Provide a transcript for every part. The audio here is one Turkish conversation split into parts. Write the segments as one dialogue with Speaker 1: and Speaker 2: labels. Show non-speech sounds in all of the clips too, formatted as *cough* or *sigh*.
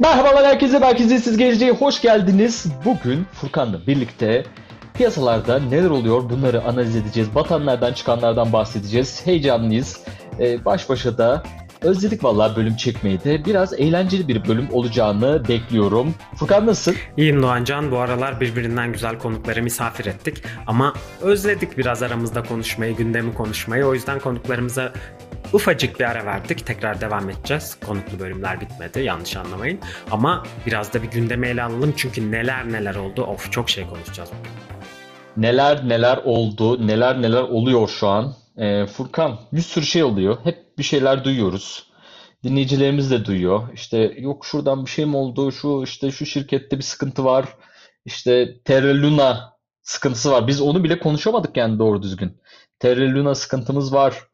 Speaker 1: Merhabalar herkese, belki siz geleceğe hoş geldiniz. Bugün Furkan'la birlikte piyasalarda neler oluyor bunları analiz edeceğiz. Batanlardan çıkanlardan bahsedeceğiz. Heyecanlıyız. Ee, baş başa da özledik vallahi bölüm çekmeyi de. Biraz eğlenceli bir bölüm olacağını bekliyorum. Furkan nasıl?
Speaker 2: İyiyim Doğancan. Bu aralar birbirinden güzel konukları misafir ettik. Ama özledik biraz aramızda konuşmayı, gündemi konuşmayı. O yüzden konuklarımıza Ufacık bir ara verdik. Tekrar devam edeceğiz. Konuklu bölümler bitmedi. Yanlış anlamayın. Ama biraz da bir gündeme ele alalım. Çünkü neler neler oldu. Of çok şey konuşacağız.
Speaker 1: Neler neler oldu. Neler neler oluyor şu an. Ee, Furkan bir sürü şey oluyor. Hep bir şeyler duyuyoruz. Dinleyicilerimiz de duyuyor. İşte yok şuradan bir şey mi oldu? Şu işte şu şirkette bir sıkıntı var. İşte Terra Luna sıkıntısı var. Biz onu bile konuşamadık yani doğru düzgün. Terra Luna sıkıntımız var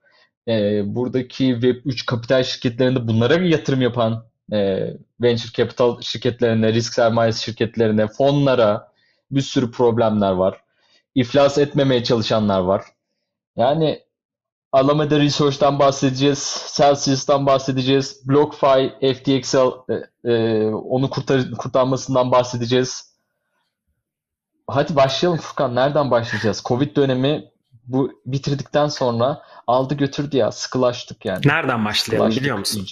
Speaker 1: e, buradaki Web3 kapital şirketlerinde bunlara yatırım yapan e, venture capital şirketlerine, risk sermayesi şirketlerine, fonlara bir sürü problemler var. İflas etmemeye çalışanlar var. Yani Alameda Research'tan bahsedeceğiz, Celsius'tan bahsedeceğiz, BlockFi, FTXL e, e, onu kurtar kurtarmasından bahsedeceğiz. Hadi başlayalım Furkan. Nereden başlayacağız? Covid dönemi bu bitirdikten sonra aldı götürdü ya sıkılaştık yani.
Speaker 2: Nereden başlayalım sıkılaştık biliyor musun?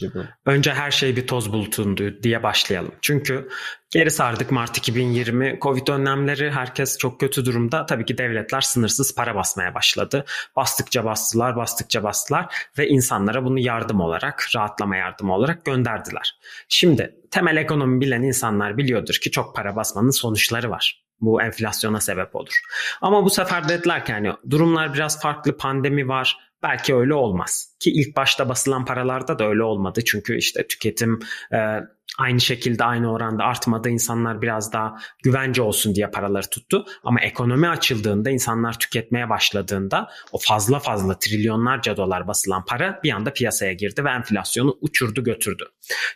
Speaker 2: Önce her şey bir toz bulutundu diye başlayalım. Çünkü geri sardık Mart 2020 Covid önlemleri herkes çok kötü durumda. Tabii ki devletler sınırsız para basmaya başladı. Bastıkça bastılar, bastıkça bastılar ve insanlara bunu yardım olarak, rahatlama yardımı olarak gönderdiler. Şimdi temel ekonomi bilen insanlar biliyordur ki çok para basmanın sonuçları var. Bu enflasyona sebep olur. Ama bu sefer dediler ki hani durumlar biraz farklı pandemi var belki öyle olmaz. Ki ilk başta basılan paralarda da öyle olmadı. Çünkü işte tüketim e, aynı şekilde aynı oranda artmadı. İnsanlar biraz daha güvence olsun diye paraları tuttu. Ama ekonomi açıldığında insanlar tüketmeye başladığında o fazla fazla trilyonlarca dolar basılan para bir anda piyasaya girdi ve enflasyonu uçurdu götürdü.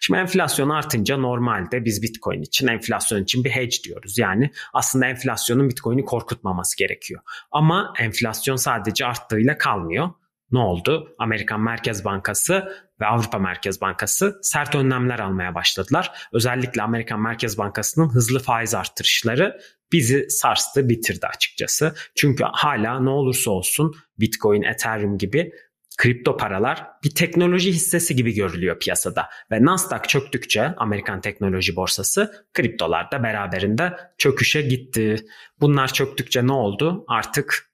Speaker 2: Şimdi enflasyon artınca normalde biz Bitcoin için enflasyon için bir hedge diyoruz. Yani aslında enflasyonun Bitcoin'i korkutmaması gerekiyor. Ama enflasyon sadece arttığıyla kalmıyor ne oldu? Amerikan Merkez Bankası ve Avrupa Merkez Bankası sert önlemler almaya başladılar. Özellikle Amerikan Merkez Bankası'nın hızlı faiz arttırışları bizi sarstı, bitirdi açıkçası. Çünkü hala ne olursa olsun Bitcoin, Ethereum gibi kripto paralar bir teknoloji hissesi gibi görülüyor piyasada ve Nasdaq çöktükçe Amerikan teknoloji borsası kriptolar da beraberinde çöküşe gitti. Bunlar çöktükçe ne oldu? Artık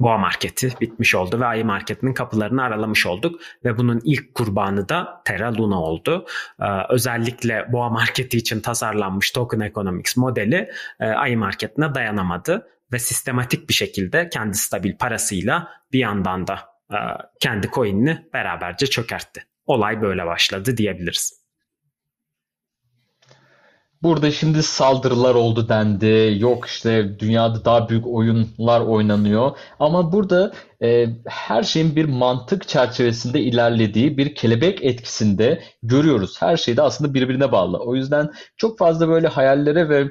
Speaker 2: boğa marketi bitmiş oldu ve ayı marketinin kapılarını aralamış olduk ve bunun ilk kurbanı da Terra Luna oldu. Ee, özellikle boğa marketi için tasarlanmış token economics modeli e, ayı marketine dayanamadı ve sistematik bir şekilde kendi stabil parasıyla bir yandan da e, kendi coin'ini beraberce çökertti. Olay böyle başladı diyebiliriz.
Speaker 1: Burada şimdi saldırılar oldu dendi. Yok işte dünyada daha büyük oyunlar oynanıyor. Ama burada e, her şeyin bir mantık çerçevesinde ilerlediği bir kelebek etkisinde görüyoruz. Her şey de aslında birbirine bağlı. O yüzden çok fazla böyle hayallere ve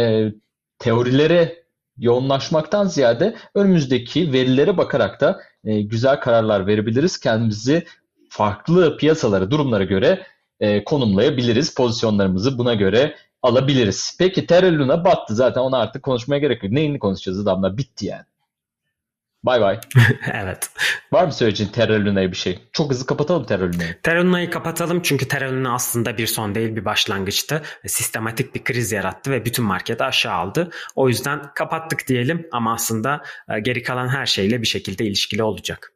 Speaker 1: e, teorilere yoğunlaşmaktan ziyade önümüzdeki verilere bakarak da e, güzel kararlar verebiliriz. Kendimizi farklı piyasalara, durumlara göre e, konumlayabiliriz. Pozisyonlarımızı buna göre alabiliriz. Peki Terra Luna battı zaten ona artık konuşmaya gerek yok. Neyini konuşacağız adamla bitti yani. Bay bay. *laughs*
Speaker 2: evet.
Speaker 1: Var mı söyleyeceğin Terra Luna'ya bir şey? Çok hızlı kapatalım Terra Luna'yı.
Speaker 2: Terra Luna'yı kapatalım çünkü Terra Luna aslında bir son değil bir başlangıçtı. Sistematik bir kriz yarattı ve bütün marketi aşağı aldı. O yüzden kapattık diyelim ama aslında e, geri kalan her şeyle bir şekilde ilişkili olacak.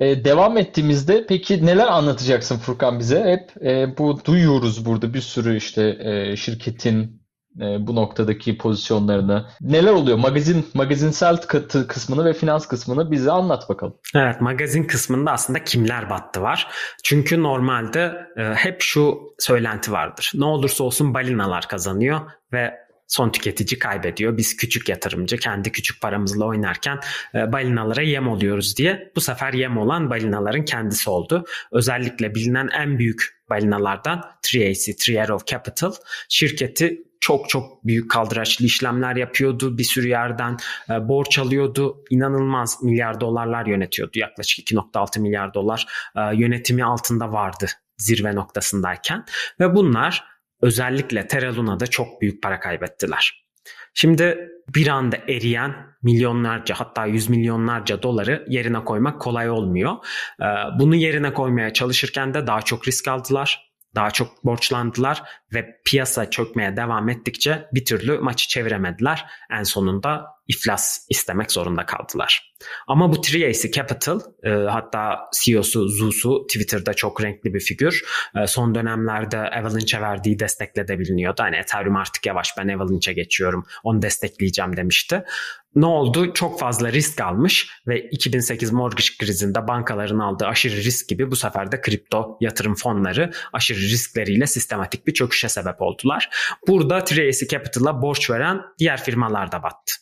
Speaker 1: Ee, devam ettiğimizde peki neler anlatacaksın Furkan bize? Hep e, bu duyuyoruz burada bir sürü işte e, şirketin e, bu noktadaki pozisyonlarını. Neler oluyor? Magazin magazinsel katı kısmını ve finans kısmını bize anlat bakalım.
Speaker 2: Evet, magazin kısmında aslında kimler battı var. Çünkü normalde e, hep şu söylenti vardır. Ne olursa olsun balinalar kazanıyor ve son tüketici kaybediyor. Biz küçük yatırımcı kendi küçük paramızla oynarken e, balinalara yem oluyoruz diye. Bu sefer yem olan balinaların kendisi oldu. Özellikle bilinen en büyük balinalardan 3AC, Three Arrow Capital şirketi çok çok büyük kaldıraçlı işlemler yapıyordu. Bir sürü yerden e, borç alıyordu. İnanılmaz milyar dolarlar yönetiyordu. Yaklaşık 2.6 milyar dolar e, yönetimi altında vardı zirve noktasındayken ve bunlar özellikle Terra Luna'da çok büyük para kaybettiler. Şimdi bir anda eriyen milyonlarca hatta yüz milyonlarca doları yerine koymak kolay olmuyor. Ee, bunu yerine koymaya çalışırken de daha çok risk aldılar daha çok borçlandılar ve piyasa çökmeye devam ettikçe bir türlü maçı çeviremediler. En sonunda iflas istemek zorunda kaldılar. Ama bu Triacy Capital e, hatta CEO'su Zusu Twitter'da çok renkli bir figür. E, son dönemlerde Avalanche'e verdiği destekle de biliniyordu. Hani Ethereum artık yavaş ben Avalanche'e geçiyorum onu destekleyeceğim demişti ne oldu? Çok fazla risk almış ve 2008 mortgage krizinde bankaların aldığı aşırı risk gibi bu sefer de kripto yatırım fonları aşırı riskleriyle sistematik bir çöküşe sebep oldular. Burada Tracy Capital'a borç veren diğer firmalar da battı.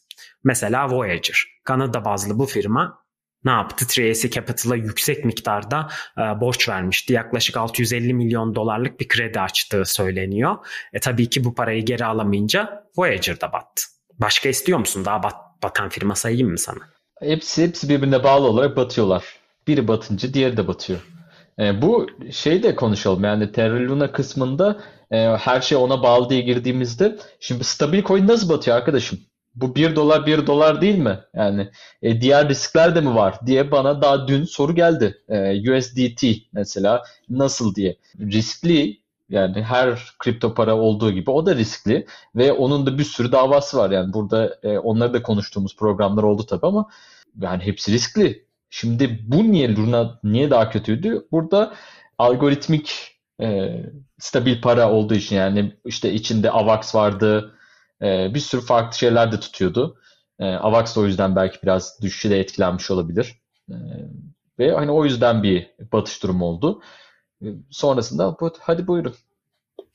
Speaker 2: Mesela Voyager, Kanada bazlı bu firma ne yaptı? Tracy Capital'a yüksek miktarda e, borç vermişti. Yaklaşık 650 milyon dolarlık bir kredi açtığı söyleniyor. E tabii ki bu parayı geri alamayınca Voyager da battı. Başka istiyor musun? Daha bat, batan firma sayayım mı sana?
Speaker 1: Hepsi, hepsi birbirine bağlı olarak batıyorlar. Biri batınca diğeri de batıyor. E, bu şey de konuşalım yani Terra Luna kısmında e, her şey ona bağlı diye girdiğimizde şimdi stabil coin nasıl batıyor arkadaşım? Bu 1 dolar 1 dolar değil mi? Yani e, diğer riskler de mi var diye bana daha dün soru geldi. E, USDT mesela nasıl diye. Riskli yani her kripto para olduğu gibi o da riskli ve onun da bir sürü davası var. Yani burada e, onları da konuştuğumuz programlar oldu tabii ama yani hepsi riskli. Şimdi bu niye Luna niye daha kötüydü? Burada algoritmik e, stabil para olduğu için yani işte içinde AVAX vardı, e, bir sürü farklı şeyler de tutuyordu. E, AVAX da o yüzden belki biraz düşüşe de etkilenmiş olabilir. E, ve hani o yüzden bir batış durumu oldu. E, sonrasında hadi buyurun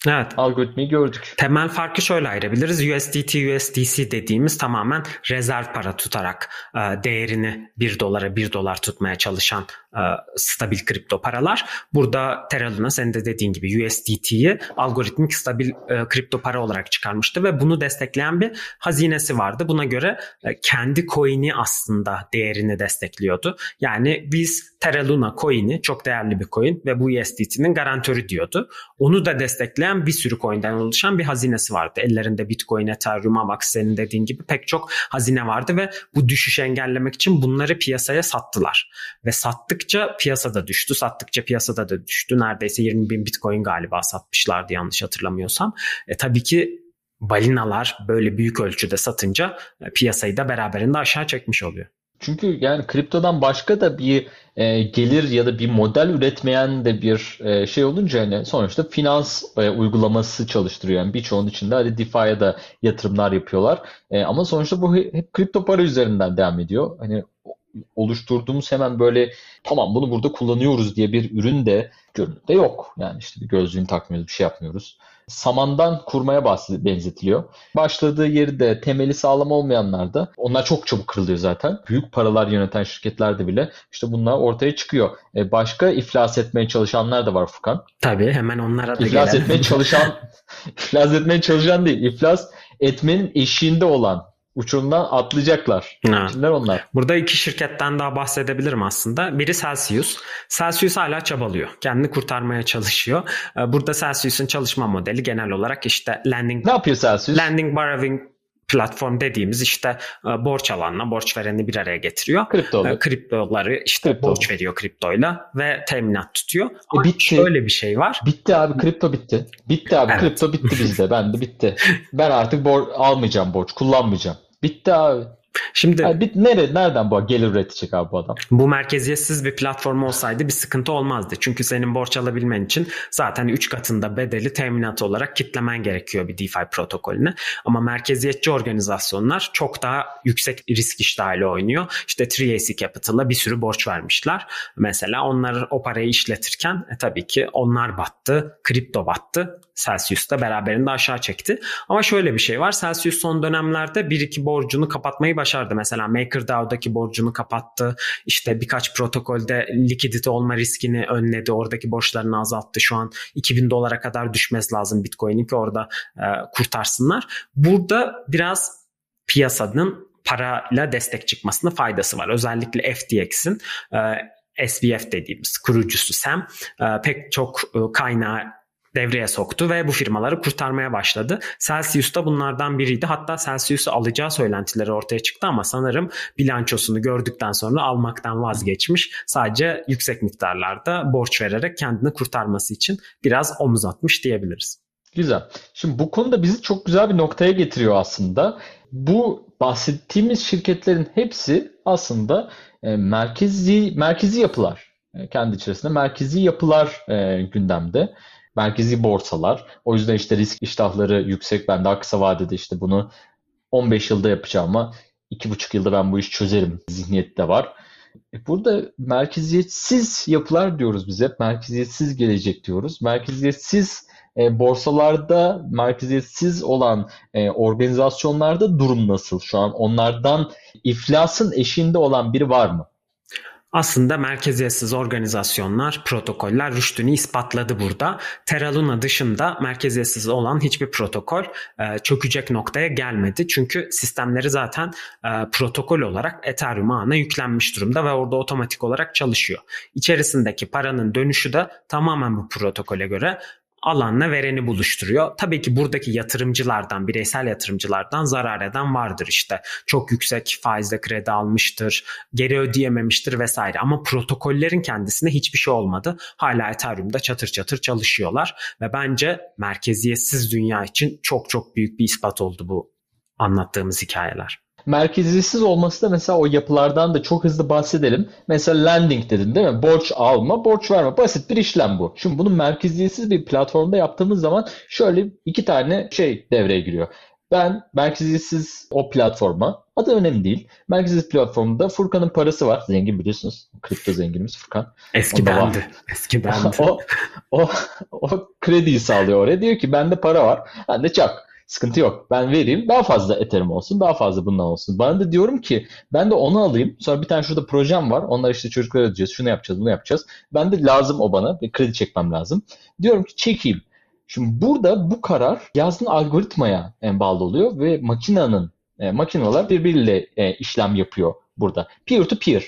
Speaker 2: Evet.
Speaker 1: Algoritmayı gördük.
Speaker 2: Temel farkı şöyle ayırabiliriz. USDT, USDC dediğimiz tamamen rezerv para tutarak e, değerini 1 dolara 1 dolar tutmaya çalışan e, stabil kripto paralar. Burada Terra Luna senin de dediğin gibi USDT'yi algoritmik stabil e, kripto para olarak çıkarmıştı ve bunu destekleyen bir hazinesi vardı. Buna göre kendi coin'i aslında değerini destekliyordu. Yani biz Terra Luna coin'i çok değerli bir coin ve bu USDT'nin garantörü diyordu. Onu da destekleyen bir sürü coin'den oluşan bir hazinesi vardı. Ellerinde Bitcoin, Ethereum, Avax senin dediğin gibi pek çok hazine vardı ve bu düşüşü engellemek için bunları piyasaya sattılar. Ve sattıkça piyasada düştü, sattıkça piyasada da düştü. Neredeyse 20 bin Bitcoin galiba satmışlardı yanlış hatırlamıyorsam. E, tabii ki balinalar böyle büyük ölçüde satınca e, piyasayı da beraberinde aşağı çekmiş oluyor.
Speaker 1: Çünkü yani kriptodan başka da bir e, gelir ya da bir model üretmeyen de bir e, şey olunca hani sonuçta finans e, uygulaması çalıştırıyor. Yani birçoğunun içinde hadi DeFi'ye da yatırımlar yapıyorlar. E, ama sonuçta bu hep kripto para üzerinden devam ediyor. Hani oluşturduğumuz hemen böyle tamam bunu burada kullanıyoruz diye bir ürün de görünürde yok. Yani işte bir gözlüğünü takmıyoruz, bir şey yapmıyoruz samandan kurmaya benzetiliyor. Başladığı yeri de temeli sağlam olmayanlar da onlar çok çabuk kırılıyor zaten. Büyük paralar yöneten şirketlerde bile işte bunlar ortaya çıkıyor. E başka iflas etmeye çalışanlar da var Furkan.
Speaker 2: Tabii hemen onlara da
Speaker 1: İflas gelelim. etmeye çalışan *laughs* iflas etmeye çalışan değil. İflas etmenin eşiğinde olan uçurumdan atlayacaklar. Ha. Kimler onlar?
Speaker 2: Burada iki şirketten daha bahsedebilirim aslında. Biri Celsius. Celsius hala çabalıyor. Kendini kurtarmaya çalışıyor. Ee, burada Celsius'un çalışma modeli genel olarak işte landing...
Speaker 1: Ne yapıyor Celsius?
Speaker 2: Landing borrowing platform dediğimiz işte e, borç alanla borç vereni bir araya getiriyor.
Speaker 1: Kripto.
Speaker 2: E, kriptoları işte kripto. borç veriyor kriptoyla ve teminat tutuyor. E bitti. Şöyle bir şey var.
Speaker 1: Bitti abi kripto bitti. Bitti abi evet. kripto bitti bizde. Ben de bitti. Ben artık bor almayacağım borç, kullanmayacağım. Bitti abi. Şimdi yani bit nere, nereden bu gelir üretecek abi bu adam?
Speaker 2: Bu merkeziyetsiz bir platform olsaydı bir sıkıntı olmazdı. Çünkü senin borç alabilmen için zaten 3 katında bedeli teminat olarak kitlemen gerekiyor bir DeFi protokolüne. Ama merkeziyetçi organizasyonlar çok daha yüksek risk iştahıyla oynuyor. İşte Triacy Capital'a bir sürü borç vermişler. Mesela onlar o parayı işletirken e, tabii ki onlar battı, kripto battı. Celsius da beraberinde aşağı çekti. Ama şöyle bir şey var. Celsius son dönemlerde bir iki borcunu kapatmayı başardı. Mesela MakerDAO'daki borcunu kapattı. İşte birkaç protokolde likidite olma riskini önledi. Oradaki borçlarını azalttı. Şu an 2000 dolara kadar düşmesi lazım Bitcoin'in ki orada e, kurtarsınlar. Burada biraz piyasanın parayla destek çıkmasına faydası var. Özellikle FTX'in e, SBF dediğimiz kurucusu Sam e, pek çok e, kaynağı devreye soktu ve bu firmaları kurtarmaya başladı. Celsius da bunlardan biriydi. Hatta Celsius'u alacağı söylentileri ortaya çıktı ama sanırım bilançosunu gördükten sonra almaktan vazgeçmiş. Sadece yüksek miktarlarda borç vererek kendini kurtarması için biraz omuz atmış diyebiliriz.
Speaker 1: Güzel. Şimdi bu konuda bizi çok güzel bir noktaya getiriyor aslında. Bu bahsettiğimiz şirketlerin hepsi aslında e, merkezi merkezi yapılar. E, kendi içerisinde merkezi yapılar e, gündemde. Merkezi borsalar. O yüzden işte risk iştahları yüksek. Ben daha kısa vadede işte bunu 15 yılda yapacağım ama 2,5 yılda ben bu işi çözerim zihniyette var. Burada merkeziyetsiz yapılar diyoruz biz hep. Merkeziyetsiz gelecek diyoruz. Merkeziyetsiz e, borsalarda merkeziyetsiz olan e, organizasyonlarda durum nasıl şu an? Onlardan iflasın eşiğinde olan biri var mı?
Speaker 2: Aslında merkeziyetsiz organizasyonlar, protokoller rüştünü ispatladı burada. Terra Luna dışında merkeziyetsiz olan hiçbir protokol e, çökecek noktaya gelmedi. Çünkü sistemleri zaten e, protokol olarak Ethereum ağına yüklenmiş durumda ve orada otomatik olarak çalışıyor. İçerisindeki paranın dönüşü de tamamen bu protokole göre alanla vereni buluşturuyor. Tabii ki buradaki yatırımcılardan, bireysel yatırımcılardan zarar eden vardır işte. Çok yüksek faizle kredi almıştır, geri ödeyememiştir vesaire. Ama protokollerin kendisine hiçbir şey olmadı. Hala Ethereum'da çatır çatır çalışıyorlar ve bence merkeziyetsiz dünya için çok çok büyük bir ispat oldu bu anlattığımız hikayeler
Speaker 1: merkeziyetsiz olması da mesela o yapılardan da çok hızlı bahsedelim. Mesela lending dedin değil mi? Borç alma, borç verme. Basit bir işlem bu. Şimdi bunu merkeziyetsiz bir platformda yaptığımız zaman şöyle iki tane şey devreye giriyor. Ben merkeziyetsiz o platforma, adı önemli değil. Merkeziyetsiz platformda Furkan'ın parası var. Zengin biliyorsunuz. Kripto zenginimiz Furkan.
Speaker 2: Eski Onda bendi. Var. Eski bendi. *laughs*
Speaker 1: o, o, o krediyi sağlıyor oraya. Diyor ki bende para var. Ben de çak. Sıkıntı yok. Ben vereyim. Daha fazla Ethereum olsun. Daha fazla bundan olsun. Bana da diyorum ki ben de onu alayım. Sonra bir tane şurada projem var. Onlar işte çocuklara ödeyeceğiz. Şunu yapacağız. Bunu yapacağız. Ben de lazım o bana. Bir kredi çekmem lazım. Diyorum ki çekeyim. Şimdi burada bu karar yazdığın algoritmaya bağlı oluyor ve makinenin e, makineler birbiriyle e, işlem yapıyor burada. Peer to peer.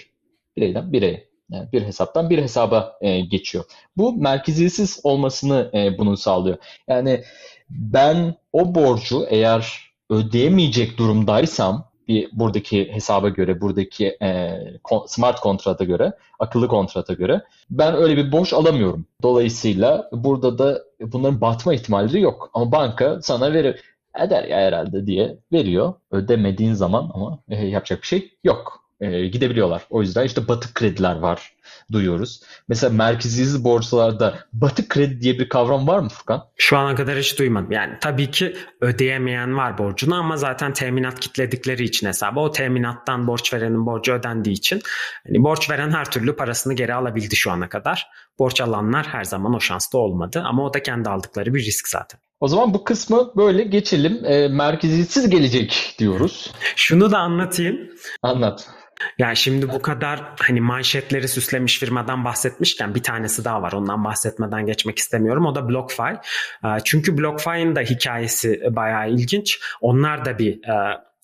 Speaker 1: Bireyden bireye. Yani bir hesaptan bir hesaba e, geçiyor. Bu merkeziyetsiz olmasını e, bunun sağlıyor. Yani ben o borcu eğer ödeyemeyecek durumdaysam bir buradaki hesaba göre, buradaki e, smart kontrata göre, akıllı kontrata göre ben öyle bir borç alamıyorum. Dolayısıyla burada da bunların batma ihtimalleri yok. Ama banka sana verir. Eder ya herhalde diye veriyor. Ödemediğin zaman ama e, yapacak bir şey yok e, gidebiliyorlar. O yüzden işte batık krediler var duyuyoruz. Mesela merkeziyetsiz borsalarda batık kredi diye bir kavram var mı Furkan?
Speaker 2: Şu ana kadar hiç duymadım. Yani tabii ki ödeyemeyen var borcunu ama zaten teminat kitledikleri için hesabı o teminattan borç verenin borcu ödendiği için hani borç veren her türlü parasını geri alabildi şu ana kadar. Borç alanlar her zaman o şansta olmadı ama o da kendi aldıkları bir risk zaten.
Speaker 1: O zaman bu kısmı böyle geçelim. E, merkeziyetsiz gelecek diyoruz.
Speaker 2: Şunu da anlatayım.
Speaker 1: Anlat.
Speaker 2: Yani şimdi bu kadar hani manşetleri süslemiş firmadan bahsetmişken bir tanesi daha var. Ondan bahsetmeden geçmek istemiyorum. O da BlockFi. Çünkü BlockFi'nin da hikayesi bayağı ilginç. Onlar da bir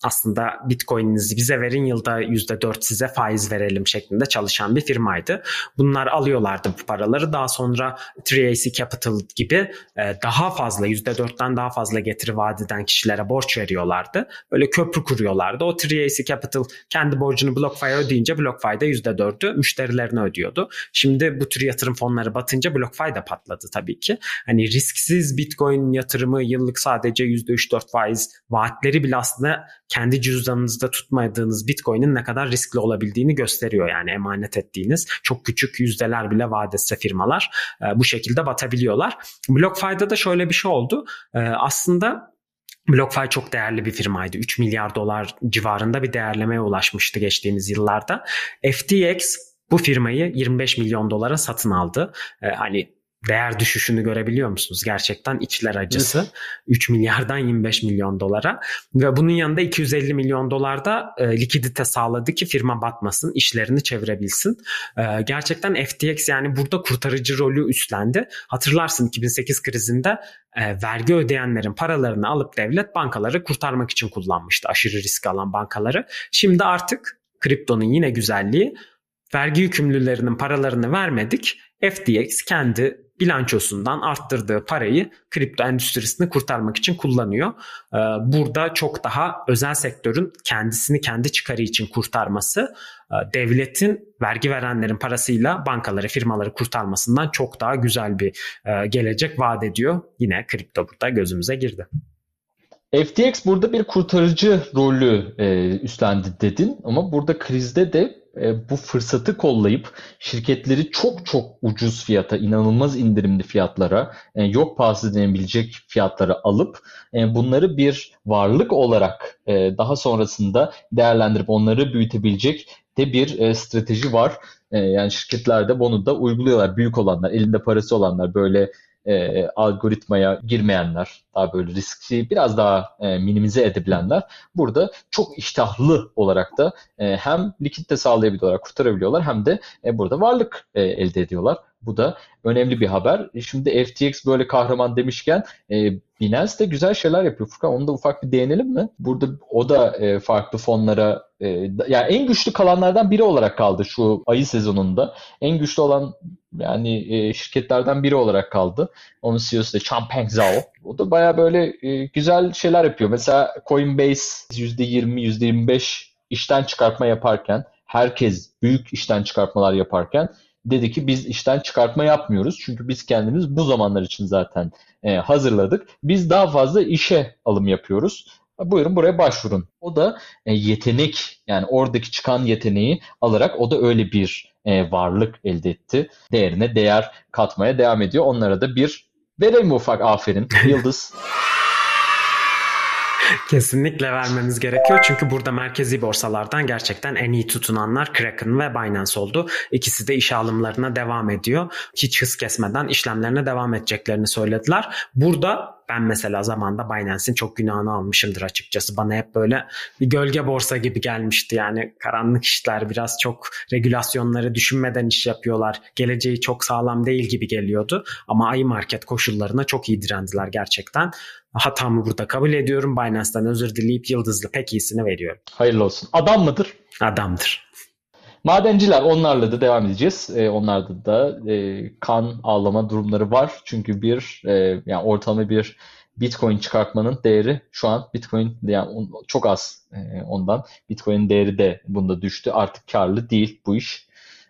Speaker 2: aslında Bitcoin'inizi bize verin yılda %4 size faiz verelim şeklinde çalışan bir firmaydı. Bunlar alıyorlardı bu paraları. Daha sonra 3AC Capital gibi e, daha fazla %4'ten daha fazla getiri vadeden kişilere borç veriyorlardı. Böyle köprü kuruyorlardı. O 3AC Capital kendi borcunu BlockFi'ye ödeyince BlockFi de %4'ü müşterilerine ödüyordu. Şimdi bu tür yatırım fonları batınca BlockFi de patladı tabii ki. Hani risksiz Bitcoin yatırımı yıllık sadece %3-4 faiz vaatleri bile aslında kendi cüzdanınızda tutmadığınız Bitcoin'in ne kadar riskli olabildiğini gösteriyor. Yani emanet ettiğiniz çok küçük yüzdeler bile vaat etse firmalar e, bu şekilde batabiliyorlar. BlockFi'da da şöyle bir şey oldu. E, aslında BlockFi çok değerli bir firmaydı. 3 milyar dolar civarında bir değerlemeye ulaşmıştı geçtiğimiz yıllarda. FTX bu firmayı 25 milyon dolara satın aldı. Ee, hani değer düşüşünü görebiliyor musunuz? Gerçekten içler acısı. Evet. 3 milyardan 25 milyon dolara ve bunun yanında 250 milyon dolarda e, likidite sağladı ki firma batmasın, işlerini çevirebilsin. E, gerçekten FTX yani burada kurtarıcı rolü üstlendi. Hatırlarsın 2008 krizinde e, vergi ödeyenlerin paralarını alıp devlet bankaları kurtarmak için kullanmıştı. Aşırı risk alan bankaları. Şimdi artık kriptonun yine güzelliği vergi yükümlülerinin paralarını vermedik FTX kendi bilançosundan arttırdığı parayı kripto endüstrisini kurtarmak için kullanıyor. Ee, burada çok daha özel sektörün kendisini kendi çıkarı için kurtarması e, devletin vergi verenlerin parasıyla bankaları, firmaları kurtarmasından çok daha güzel bir e, gelecek vaat ediyor. Yine kripto burada gözümüze girdi.
Speaker 1: FTX burada bir kurtarıcı rolü e, üstlendi dedin ama burada krizde de bu fırsatı kollayıp şirketleri çok çok ucuz fiyata, inanılmaz indirimli fiyatlara, e, yok pahası denebilecek fiyatlara alıp e, bunları bir varlık olarak e, daha sonrasında değerlendirip onları büyütebilecek de bir e, strateji var. E, yani şirketler de bunu da uyguluyorlar. Büyük olanlar, elinde parası olanlar böyle e, algoritmaya girmeyenler, daha böyle riski biraz daha e, minimize edebilenler burada çok iştahlı olarak da e, hem likitte sağlayabiliyorlar, kurtarabiliyorlar hem de e, burada varlık e, elde ediyorlar. Bu da önemli bir haber. E, şimdi FTX böyle kahraman demişken e, Binance de güzel şeyler yapıyor. Furkan onu da ufak bir değinelim mi? Burada o da e, farklı fonlara e, yani en güçlü kalanlardan biri olarak kaldı şu ayı sezonunda. En güçlü olan yani e, şirketlerden biri olarak kaldı. Onun CEO'su da Changpeng Zhao. O da baya böyle e, güzel şeyler yapıyor. Mesela Coinbase %20, %25 işten çıkartma yaparken herkes büyük işten çıkartmalar yaparken dedi ki biz işten çıkartma yapmıyoruz. Çünkü biz kendimiz bu zamanlar için zaten e, hazırladık. Biz daha fazla işe alım yapıyoruz. Buyurun buraya başvurun. O da e, yetenek yani oradaki çıkan yeteneği alarak o da öyle bir e, varlık elde etti. Değerine değer katmaya devam ediyor. Onlara da bir verelim ufak aferin. *laughs* Yıldız.
Speaker 2: Kesinlikle vermemiz gerekiyor çünkü burada merkezi borsalardan gerçekten en iyi tutunanlar Kraken ve Binance oldu. İkisi de iş alımlarına devam ediyor. Hiç hız kesmeden işlemlerine devam edeceklerini söylediler. Burada ben mesela zamanda Binance'in çok günahını almışımdır açıkçası. Bana hep böyle bir gölge borsa gibi gelmişti. Yani karanlık işler biraz çok regülasyonları düşünmeden iş yapıyorlar. Geleceği çok sağlam değil gibi geliyordu. Ama ayı market koşullarına çok iyi direndiler gerçekten. Hatamı burada kabul ediyorum. Binance'dan özür dileyip yıldızlı pek iyisini veriyorum.
Speaker 1: Hayırlı olsun. Adam mıdır?
Speaker 2: Adamdır.
Speaker 1: Madenciler onlarla da devam edeceğiz. E, onlarda da e, kan ağlama durumları var. Çünkü bir e, yani ortalama bir Bitcoin çıkartmanın değeri şu an Bitcoin yani çok az e, ondan. Bitcoin'in değeri de bunda düştü. Artık karlı değil bu iş.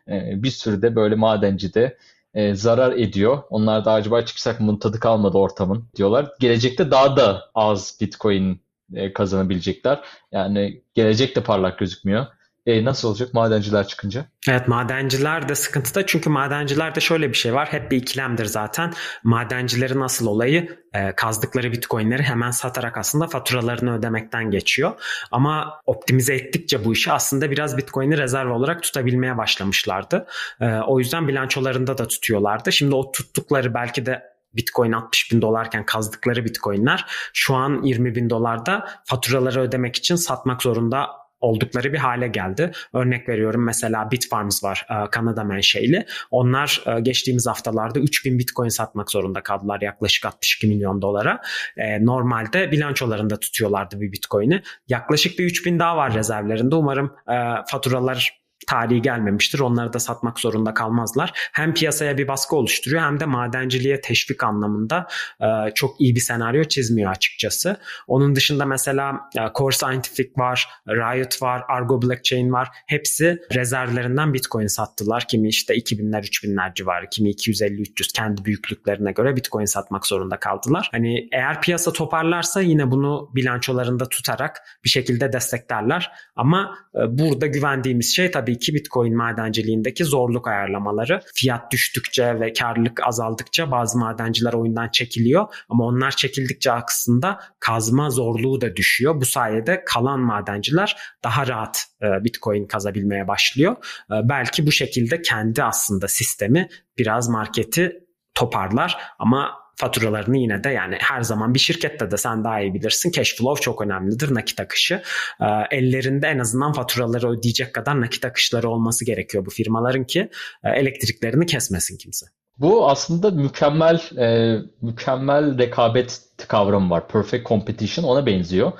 Speaker 1: E, bir sürü de böyle madenci de e, zarar ediyor. Onlar da acaba çıksak mı tadı kalmadı ortamın diyorlar. Gelecekte daha da az Bitcoin e, kazanabilecekler. Yani gelecek de parlak gözükmüyor. E, nasıl olacak madenciler çıkınca?
Speaker 2: Evet madenciler de sıkıntıda çünkü madencilerde şöyle bir şey var. Hep bir ikilemdir zaten. Madencilerin asıl olayı e, kazdıkları bitcoinleri hemen satarak aslında faturalarını ödemekten geçiyor. Ama optimize ettikçe bu işi aslında biraz bitcoin'i rezerv olarak tutabilmeye başlamışlardı. E, o yüzden bilançolarında da tutuyorlardı. Şimdi o tuttukları belki de Bitcoin 60 bin dolarken kazdıkları Bitcoin'ler şu an 20 bin dolarda faturaları ödemek için satmak zorunda oldukları bir hale geldi. Örnek veriyorum mesela Bitfarms var e, Kanada menşeili. Onlar e, geçtiğimiz haftalarda 3000 Bitcoin satmak zorunda kaldılar yaklaşık 62 milyon dolara. E, normalde bilançolarında tutuyorlardı bir Bitcoin'i. Yaklaşık bir 3000 daha var rezervlerinde. Umarım faturalar tarihi gelmemiştir. Onları da satmak zorunda kalmazlar. Hem piyasaya bir baskı oluşturuyor hem de madenciliğe teşvik anlamında e, çok iyi bir senaryo çizmiyor açıkçası. Onun dışında mesela e, Core Scientific var, Riot var, Argo Blockchain var. Hepsi rezervlerinden Bitcoin sattılar. Kimi işte 2000'ler 3000'ler civarı, kimi 250-300 kendi büyüklüklerine göre Bitcoin satmak zorunda kaldılar. Hani eğer piyasa toparlarsa yine bunu bilançolarında tutarak bir şekilde desteklerler. Ama e, burada güvendiğimiz şey tabii tabii Bitcoin madenciliğindeki zorluk ayarlamaları. Fiyat düştükçe ve karlılık azaldıkça bazı madenciler oyundan çekiliyor ama onlar çekildikçe aslında kazma zorluğu da düşüyor. Bu sayede kalan madenciler daha rahat e, Bitcoin kazabilmeye başlıyor. E, belki bu şekilde kendi aslında sistemi biraz marketi toparlar ama faturalarını yine de yani her zaman bir şirkette de sen daha iyi bilirsin. Cash flow çok önemlidir nakit akışı. E, ellerinde en azından faturaları ödeyecek kadar nakit akışları olması gerekiyor bu firmaların ki e, elektriklerini kesmesin kimse.
Speaker 1: Bu aslında mükemmel e, mükemmel rekabet kavramı var. Perfect competition ona benziyor.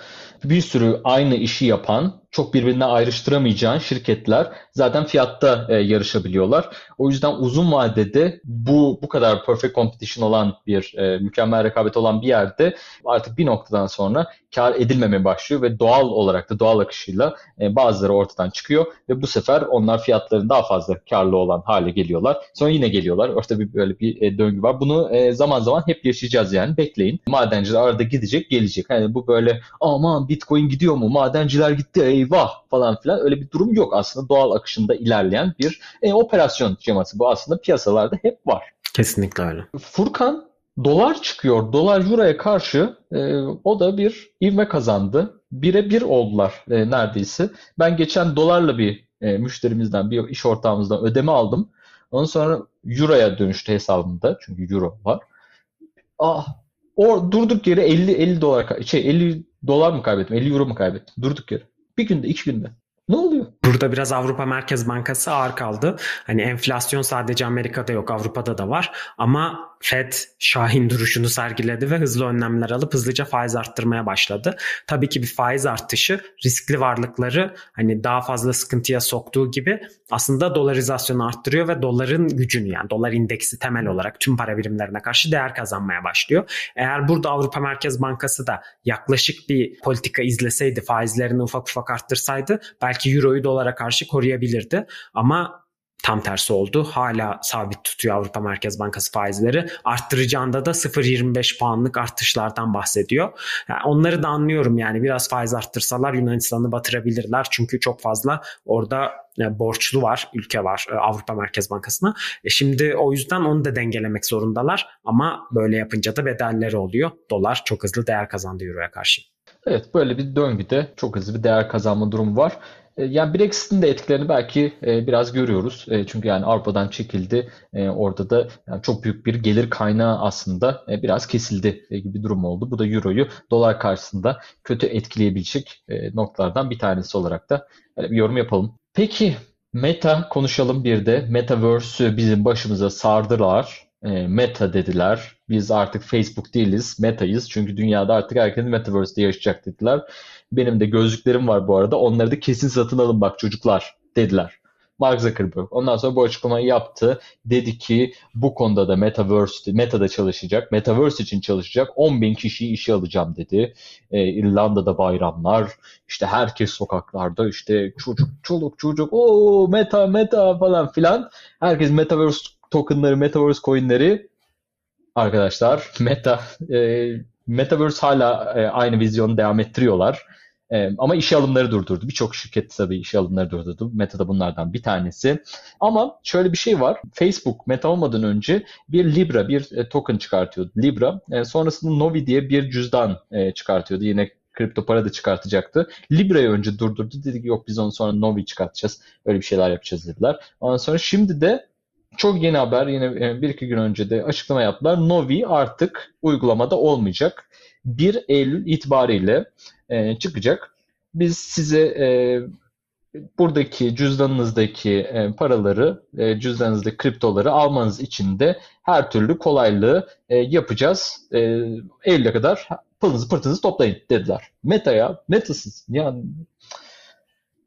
Speaker 1: Bir sürü aynı işi yapan çok birbirine ayrıştıramayacağın şirketler zaten fiyatta e, yarışabiliyorlar. O yüzden uzun vadede bu bu kadar perfect competition olan bir e, mükemmel rekabet olan bir yerde artık bir noktadan sonra kar edilmemeye başlıyor ve doğal olarak da doğal akışıyla e, bazıları ortadan çıkıyor ve bu sefer onlar fiyatların daha fazla karlı olan hale geliyorlar. Sonra yine geliyorlar. Ortada bir böyle bir e, döngü var. Bunu e, zaman zaman hep yaşayacağız yani. Bekleyin. Madenciler arada gidecek, gelecek. Yani bu böyle aman Bitcoin gidiyor mu? Madenciler gitti. Ey eyvah falan filan öyle bir durum yok aslında doğal akışında ilerleyen bir e, operasyon şeması bu aslında piyasalarda hep var.
Speaker 2: Kesinlikle öyle.
Speaker 1: Furkan dolar çıkıyor dolar euroya karşı e, o da bir ivme kazandı. Bire bir oldular e, neredeyse. Ben geçen dolarla bir e, müşterimizden bir iş ortağımızdan ödeme aldım. Ondan sonra euroya dönüştü hesabımda çünkü euro var. Ah o durduk yere 50 50 dolar şey 50 dolar mı kaybettim? 50 euro mu kaybettim? Durduk yere. Bir günde, iki günde. Ne oluyor?
Speaker 2: Burada biraz Avrupa Merkez Bankası ağır kaldı. Hani enflasyon sadece Amerika'da yok, Avrupa'da da var. Ama Fed şahin duruşunu sergiledi ve hızlı önlemler alıp hızlıca faiz arttırmaya başladı. Tabii ki bir faiz artışı riskli varlıkları hani daha fazla sıkıntıya soktuğu gibi aslında dolarizasyonu arttırıyor ve doların gücünü yani dolar indeksi temel olarak tüm para birimlerine karşı değer kazanmaya başlıyor. Eğer burada Avrupa Merkez Bankası da yaklaşık bir politika izleseydi, faizlerini ufak ufak arttırsaydı belki euroyu dolara karşı koruyabilirdi. Ama tam tersi oldu. Hala sabit tutuyor Avrupa Merkez Bankası faizleri. Arttıracağında da 0.25 puanlık artışlardan bahsediyor. Yani onları da anlıyorum yani biraz faiz arttırsalar Yunanistan'ı batırabilirler. Çünkü çok fazla orada e, borçlu var, ülke var e, Avrupa Merkez Bankası'na. E şimdi o yüzden onu da dengelemek zorundalar. Ama böyle yapınca da bedelleri oluyor. Dolar çok hızlı değer kazandı Euro'ya karşı.
Speaker 1: Evet böyle bir döngüde çok hızlı bir değer kazanma durumu var. E, yani Brexit'in de etkilerini belki e, biraz görüyoruz. E, çünkü yani Avrupa'dan çekildi. Orada da yani çok büyük bir gelir kaynağı aslında biraz kesildi gibi bir durum oldu. Bu da Euro'yu dolar karşısında kötü etkileyebilecek noktalardan bir tanesi olarak da bir yorum yapalım. Peki Meta konuşalım bir de. Metaverse'ü bizim başımıza sardılar. Meta dediler. Biz artık Facebook değiliz, Meta'yız. Çünkü dünyada artık herkes Metaverse'de yaşayacak dediler. Benim de gözlüklerim var bu arada. Onları da kesin satın alın bak çocuklar dediler. Mark Zuckerberg. Ondan sonra bu açıklamayı yaptı. Dedi ki bu konuda da Metaverse, Meta'da çalışacak. Metaverse için çalışacak. 10 bin kişiyi işe alacağım dedi. Ee, İrlanda'da bayramlar. işte herkes sokaklarda. işte çocuk, çoluk, çocuk. o Meta, Meta falan filan. Herkes Metaverse tokenları, Metaverse coinleri arkadaşlar. Meta, e, Metaverse hala e, aynı vizyonu devam ettiriyorlar. E, ama işe alımları durdurdu. Birçok şirket tabii işe alımları durdurdu. Meta da bunlardan bir tanesi. Ama şöyle bir şey var. Facebook Meta olmadan önce bir Libra, bir e, token çıkartıyordu. Libra. E, sonrasında Novi diye bir cüzdan e, çıkartıyordu. Yine kripto para da çıkartacaktı. Libra'yı önce durdurdu. Dedi ki yok biz onu sonra Novi çıkartacağız. Öyle bir şeyler yapacağız dediler. Ondan sonra şimdi de çok yeni haber yine e, bir iki gün önce de açıklama yaptılar. Novi artık uygulamada olmayacak. 1 Eylül itibariyle e, çıkacak. Biz size e, buradaki cüzdanınızdaki e, paraları, e, cüzdanınızdaki kriptoları almanız için de her türlü kolaylığı e, yapacağız. E, Eylül'e kadar pılınızı pırtınızı toplayın dediler. Meta'ya, metasız. Yani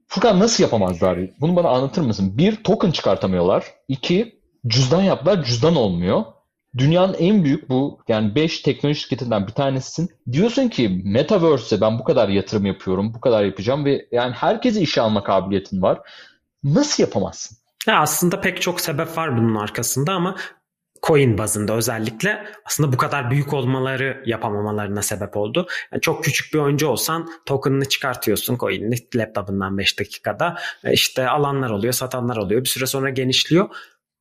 Speaker 1: Furkan nasıl yapamazlar? Bunu bana anlatır mısın? Bir, token çıkartamıyorlar. İki, cüzdan yaptılar, cüzdan olmuyor dünyanın en büyük bu yani 5 teknoloji şirketinden bir tanesisin. Diyorsun ki Metaverse'e ben bu kadar yatırım yapıyorum, bu kadar yapacağım ve yani herkese işe alma kabiliyetin var. Nasıl yapamazsın?
Speaker 2: Ya aslında pek çok sebep var bunun arkasında ama coin bazında özellikle aslında bu kadar büyük olmaları yapamamalarına sebep oldu. Yani çok küçük bir oyuncu olsan token'ını çıkartıyorsun coin'ini laptop'ından 5 dakikada. E, işte alanlar oluyor, satanlar oluyor. Bir süre sonra genişliyor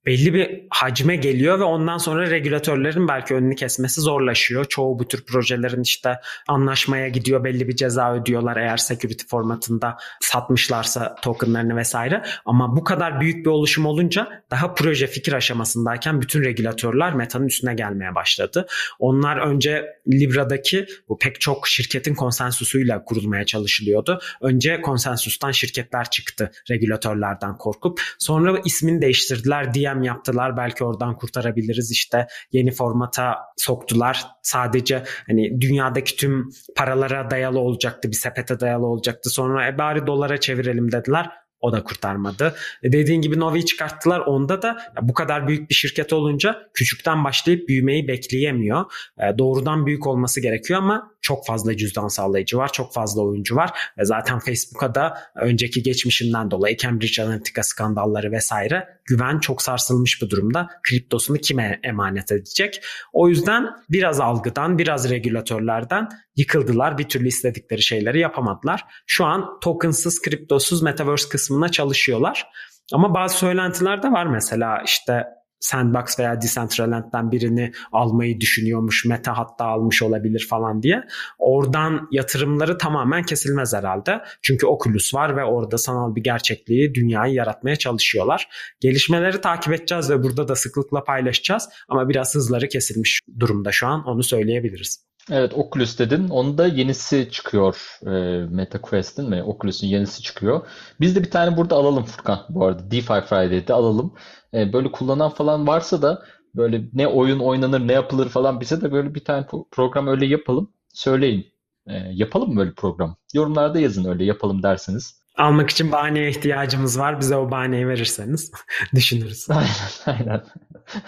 Speaker 2: belli bir hacme geliyor ve ondan sonra regülatörlerin belki önünü kesmesi zorlaşıyor. Çoğu bu tür projelerin işte anlaşmaya gidiyor belli bir ceza ödüyorlar eğer security formatında satmışlarsa tokenlarını vesaire. Ama bu kadar büyük bir oluşum olunca daha proje fikir aşamasındayken bütün regülatörler Meta'nın üstüne gelmeye başladı. Onlar önce Libra'daki bu pek çok şirketin konsensusuyla kurulmaya çalışılıyordu. Önce konsensustan şirketler çıktı regülatörlerden korkup. Sonra ismini değiştirdiler diye EVM yaptılar. Belki oradan kurtarabiliriz. İşte yeni formata soktular. Sadece hani dünyadaki tüm paralara dayalı olacaktı. Bir sepete dayalı olacaktı. Sonra e bari dolara çevirelim dediler. O da kurtarmadı. E dediğin gibi Novi'yi çıkarttılar. Onda da bu kadar büyük bir şirket olunca küçükten başlayıp büyümeyi bekleyemiyor. E, doğrudan büyük olması gerekiyor ama çok fazla cüzdan sağlayıcı var, çok fazla oyuncu var ve zaten Facebook'a da önceki geçmişinden dolayı Cambridge Analytica skandalları vesaire güven çok sarsılmış bir durumda. Kriptosunu kime emanet edecek? O yüzden biraz algıdan, biraz regülatörlerden yıkıldılar. Bir türlü istedikleri şeyleri yapamadılar. Şu an tokensız, kriptosuz metaverse kısmına çalışıyorlar. Ama bazı söylentiler de var mesela işte Sandbox veya Decentraland'den birini almayı düşünüyormuş. Meta hatta almış olabilir falan diye. Oradan yatırımları tamamen kesilmez herhalde. Çünkü Oculus var ve orada sanal bir gerçekliği, dünyayı yaratmaya çalışıyorlar. Gelişmeleri takip edeceğiz ve burada da sıklıkla paylaşacağız. Ama biraz hızları kesilmiş durumda şu an onu söyleyebiliriz.
Speaker 1: Evet Oculus dedin. Onun da yenisi çıkıyor. E, Meta Quest'in mi? Oculus'un yenisi çıkıyor. Biz de bir tane burada alalım Furkan bu arada. DeFi Friday'de alalım. E, böyle kullanan falan varsa da böyle ne oyun oynanır ne yapılır falan bize de böyle bir tane program öyle yapalım. Söyleyin. E, yapalım mı böyle program? Yorumlarda yazın öyle yapalım dersiniz.
Speaker 2: Almak için bahaneye ihtiyacımız var. Bize o bahaneyi verirseniz *laughs* düşünürüz.
Speaker 1: Aynen aynen.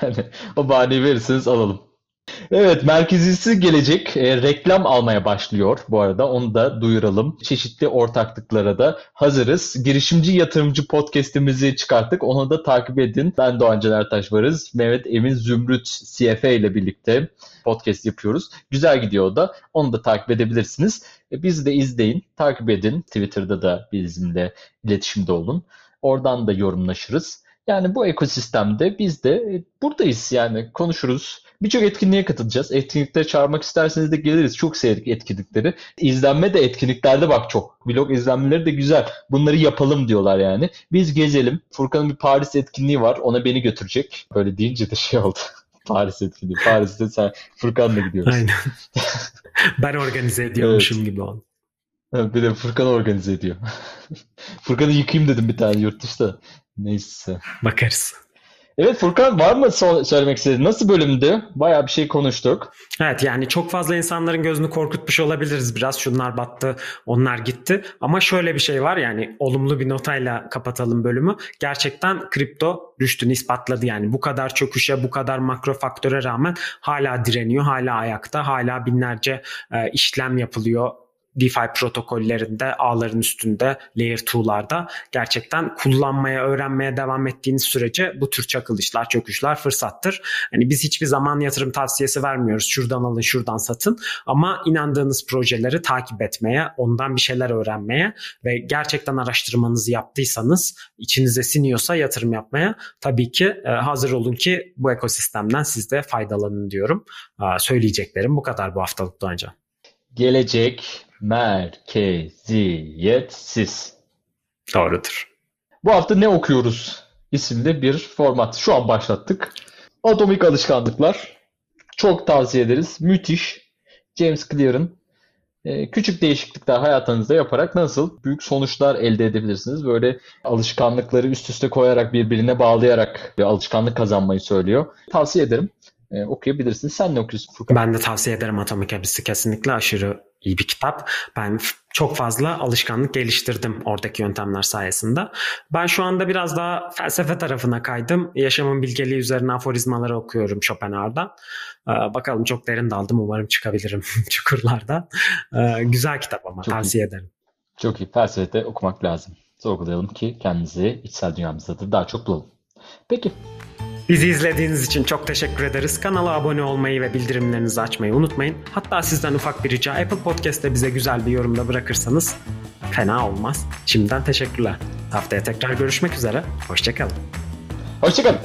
Speaker 1: *laughs* o bahaneyi verirseniz alalım. Evet, merkezisi gelecek e, reklam almaya başlıyor bu arada. Onu da duyuralım. Çeşitli ortaklıklara da hazırız. Girişimci Yatırımcı podcast'imizi çıkarttık. Onu da takip edin. Ben Doğan Caner Taş varız. Mehmet Emin Zümrüt CFA ile birlikte podcast yapıyoruz. Güzel gidiyor da. Onu da takip edebilirsiniz. E, bizi de izleyin, takip edin. Twitter'da da bizimle iletişimde olun. Oradan da yorumlaşırız. Yani bu ekosistemde biz de e, buradayız yani konuşuruz. Birçok etkinliğe katılacağız. Etkinliklere çağırmak isterseniz de geliriz. Çok sevdik etkinlikleri. İzlenme de etkinliklerde bak çok. Vlog izlenmeleri de güzel. Bunları yapalım diyorlar yani. Biz gezelim. Furkan'ın bir Paris etkinliği var. Ona beni götürecek. Böyle deyince de şey oldu. *laughs* Paris etkinliği. Paris'te sen Furkan'la gidiyoruz.
Speaker 2: Aynen. *laughs* ben organize ediyormuşum evet. gibi oldu.
Speaker 1: Bir de Furkan organize ediyor. *laughs* Furkan'ı yıkayayım dedim bir tane yurt dışında. Neyse.
Speaker 2: Bakarız.
Speaker 1: Evet Furkan var mı söylemek istediğin? Nasıl bölümdü? Bayağı bir şey konuştuk.
Speaker 2: Evet yani çok fazla insanların gözünü korkutmuş olabiliriz biraz. Şunlar battı, onlar gitti. Ama şöyle bir şey var yani olumlu bir notayla kapatalım bölümü. Gerçekten kripto rüştünü ispatladı yani. Bu kadar çöküşe, bu kadar makro faktöre rağmen hala direniyor, hala ayakta, hala binlerce e, işlem yapılıyor DeFi protokollerinde, ağların üstünde, Layer 2'larda gerçekten kullanmaya, öğrenmeye devam ettiğiniz sürece bu tür çakılışlar, çöküşler fırsattır. Hani biz hiçbir zaman yatırım tavsiyesi vermiyoruz. Şuradan alın, şuradan satın. Ama inandığınız projeleri takip etmeye, ondan bir şeyler öğrenmeye ve gerçekten araştırmanızı yaptıysanız, içinize siniyorsa yatırım yapmaya tabii ki e, hazır olun ki bu ekosistemden siz de faydalanın diyorum. Söyleyeceklerim bu kadar bu haftalık Doğancan.
Speaker 1: Gelecek merkeziyetsiz.
Speaker 2: Doğrudur.
Speaker 1: Bu hafta ne okuyoruz isimli bir format. Şu an başlattık. Atomik alışkanlıklar. Çok tavsiye ederiz. Müthiş. James Clear'ın e, küçük değişiklikler hayatınızda yaparak nasıl büyük sonuçlar elde edebilirsiniz. Böyle alışkanlıkları üst üste koyarak birbirine bağlayarak bir alışkanlık kazanmayı söylüyor. Tavsiye ederim. E, okuyabilirsiniz. Sen ne okuyorsun
Speaker 2: Furkan? Ben de tavsiye ederim Atomik Habits'i. Kesinlikle aşırı iyi bir kitap. Ben çok fazla alışkanlık geliştirdim oradaki yöntemler sayesinde. Ben şu anda biraz daha felsefe tarafına kaydım. Yaşamın bilgeliği üzerine aforizmaları okuyorum Schopenhauer'dan. Ee, bakalım çok derin daldım. Umarım çıkabilirim *laughs* çukurlarda. Ee, güzel kitap ama çok tavsiye
Speaker 1: iyi.
Speaker 2: ederim.
Speaker 1: Çok iyi. Felsefede okumak lazım. Sorgulayalım ki kendimizi içsel dünyamızda da daha çok bulalım. Peki.
Speaker 2: Bizi izlediğiniz için çok teşekkür ederiz. Kanala abone olmayı ve bildirimlerinizi açmayı unutmayın. Hatta sizden ufak bir rica Apple Podcast'te bize güzel bir yorumda bırakırsanız fena olmaz. Şimdiden teşekkürler. Haftaya tekrar görüşmek üzere. Hoşçakalın.
Speaker 1: Hoşçakalın.